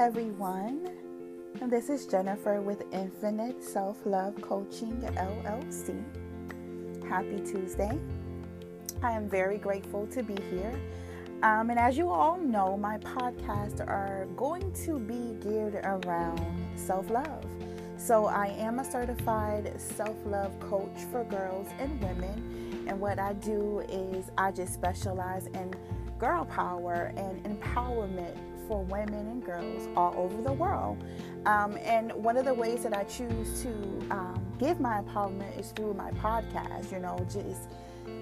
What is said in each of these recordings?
everyone. This is Jennifer with Infinite Self Love Coaching LLC. Happy Tuesday. I am very grateful to be here. Um, and as you all know, my podcasts are going to be geared around self love. So, I am a certified self love coach for girls and women. And what I do is I just specialize in girl power and empowerment for women and girls all over the world. Um, and one of the ways that I choose to um, give my empowerment is through my podcast, you know, just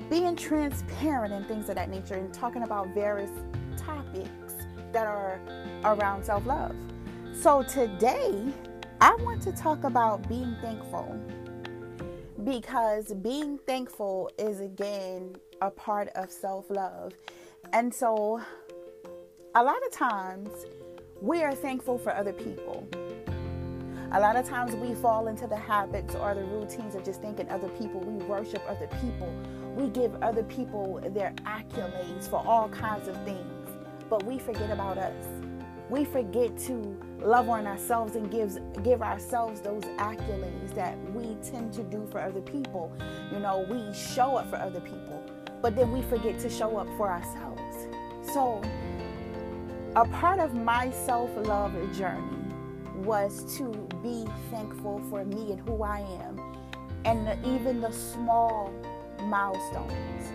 being transparent and things of that nature and talking about various topics that are around self love. So today, I want to talk about being thankful because being thankful is again a part of self love. And so a lot of times we are thankful for other people. A lot of times we fall into the habits or the routines of just thinking other people. We worship other people. We give other people their accolades for all kinds of things. But we forget about us. We forget to love on ourselves and gives give ourselves those accolades that we tend to do for other people. You know, we show up for other people, but then we forget to show up for ourselves. So a part of my self love journey was to be thankful for me and who I am, and the, even the small milestones,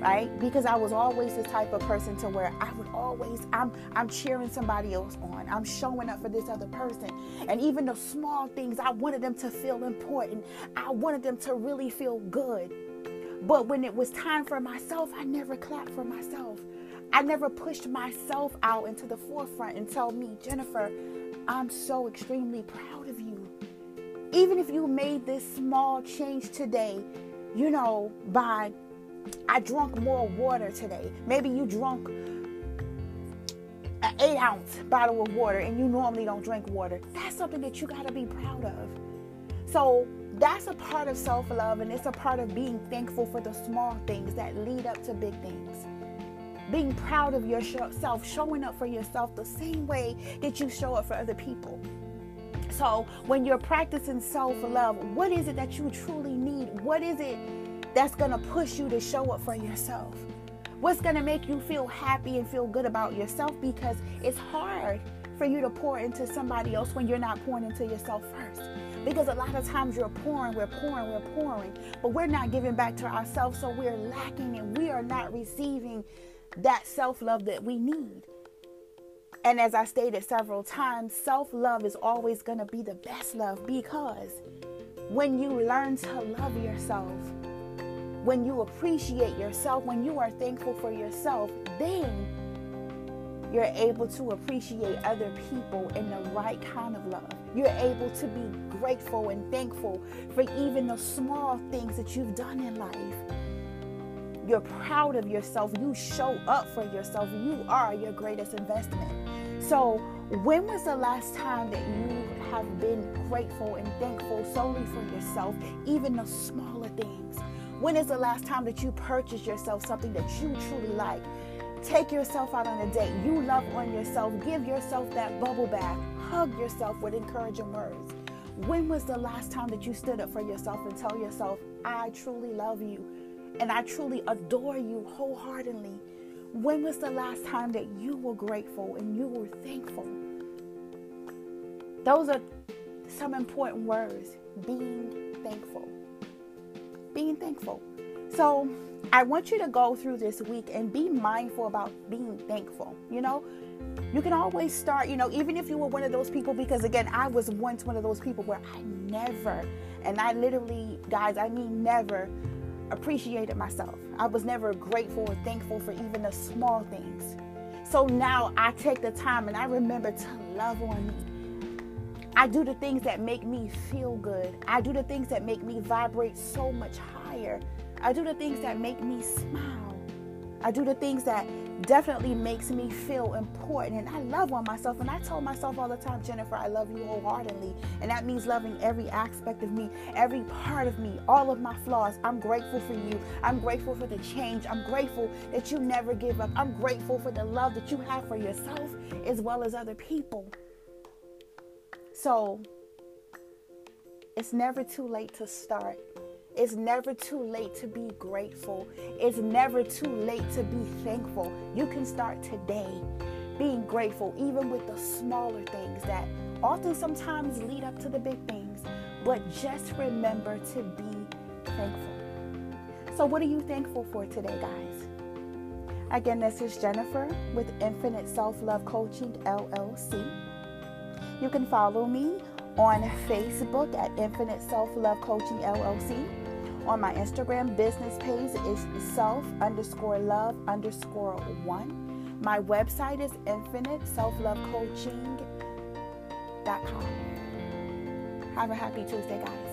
right? Because I was always the type of person to where I would always I'm I'm cheering somebody else on. I'm showing up for this other person, and even the small things I wanted them to feel important. I wanted them to really feel good. But when it was time for myself, I never clapped for myself. I never pushed myself out into the forefront and tell me, Jennifer, I'm so extremely proud of you. Even if you made this small change today, you know, by I drunk more water today. Maybe you drunk an eight ounce bottle of water and you normally don't drink water. That's something that you got to be proud of. So that's a part of self love and it's a part of being thankful for the small things that lead up to big things being proud of yourself, showing up for yourself the same way that you show up for other people. So, when you're practicing self love, what is it that you truly need? What is it that's going to push you to show up for yourself? What's going to make you feel happy and feel good about yourself? Because it's hard for you to pour into somebody else when you're not pouring into yourself first. Because a lot of times you're pouring, we're pouring, we're pouring, but we're not giving back to ourselves, so we're lacking and we are not receiving that self love that we need. And as I stated several times, self love is always going to be the best love because when you learn to love yourself, when you appreciate yourself, when you are thankful for yourself, then you're able to appreciate other people in the right kind of love. You're able to be grateful and thankful for even the small things that you've done in life you're proud of yourself. You show up for yourself. You are your greatest investment. So, when was the last time that you have been grateful and thankful solely for yourself, even the smaller things? When is the last time that you purchased yourself something that you truly like? Take yourself out on a date. You love on yourself. Give yourself that bubble bath. Hug yourself with encouraging words. When was the last time that you stood up for yourself and tell yourself, I truly love you? And I truly adore you wholeheartedly. When was the last time that you were grateful and you were thankful? Those are some important words being thankful. Being thankful. So, I want you to go through this week and be mindful about being thankful. You know, you can always start, you know, even if you were one of those people, because again, I was once one of those people where I never, and I literally, guys, I mean never appreciated myself. I was never grateful or thankful for even the small things. So now I take the time and I remember to love on me. I do the things that make me feel good. I do the things that make me vibrate so much higher. I do the things that make me smile. I do the things that definitely makes me feel important. And I love on myself. And I told myself all the time, Jennifer, I love you wholeheartedly. And that means loving every aspect of me, every part of me, all of my flaws. I'm grateful for you. I'm grateful for the change. I'm grateful that you never give up. I'm grateful for the love that you have for yourself as well as other people. So it's never too late to start. It's never too late to be grateful. It's never too late to be thankful. You can start today being grateful, even with the smaller things that often sometimes lead up to the big things. But just remember to be thankful. So, what are you thankful for today, guys? Again, this is Jennifer with Infinite Self Love Coaching LLC. You can follow me on Facebook at Infinite Self Love Coaching LLC. On my Instagram business page is self underscore love underscore one. My website is infiniteselflovecoaching.com. Have a happy Tuesday, guys.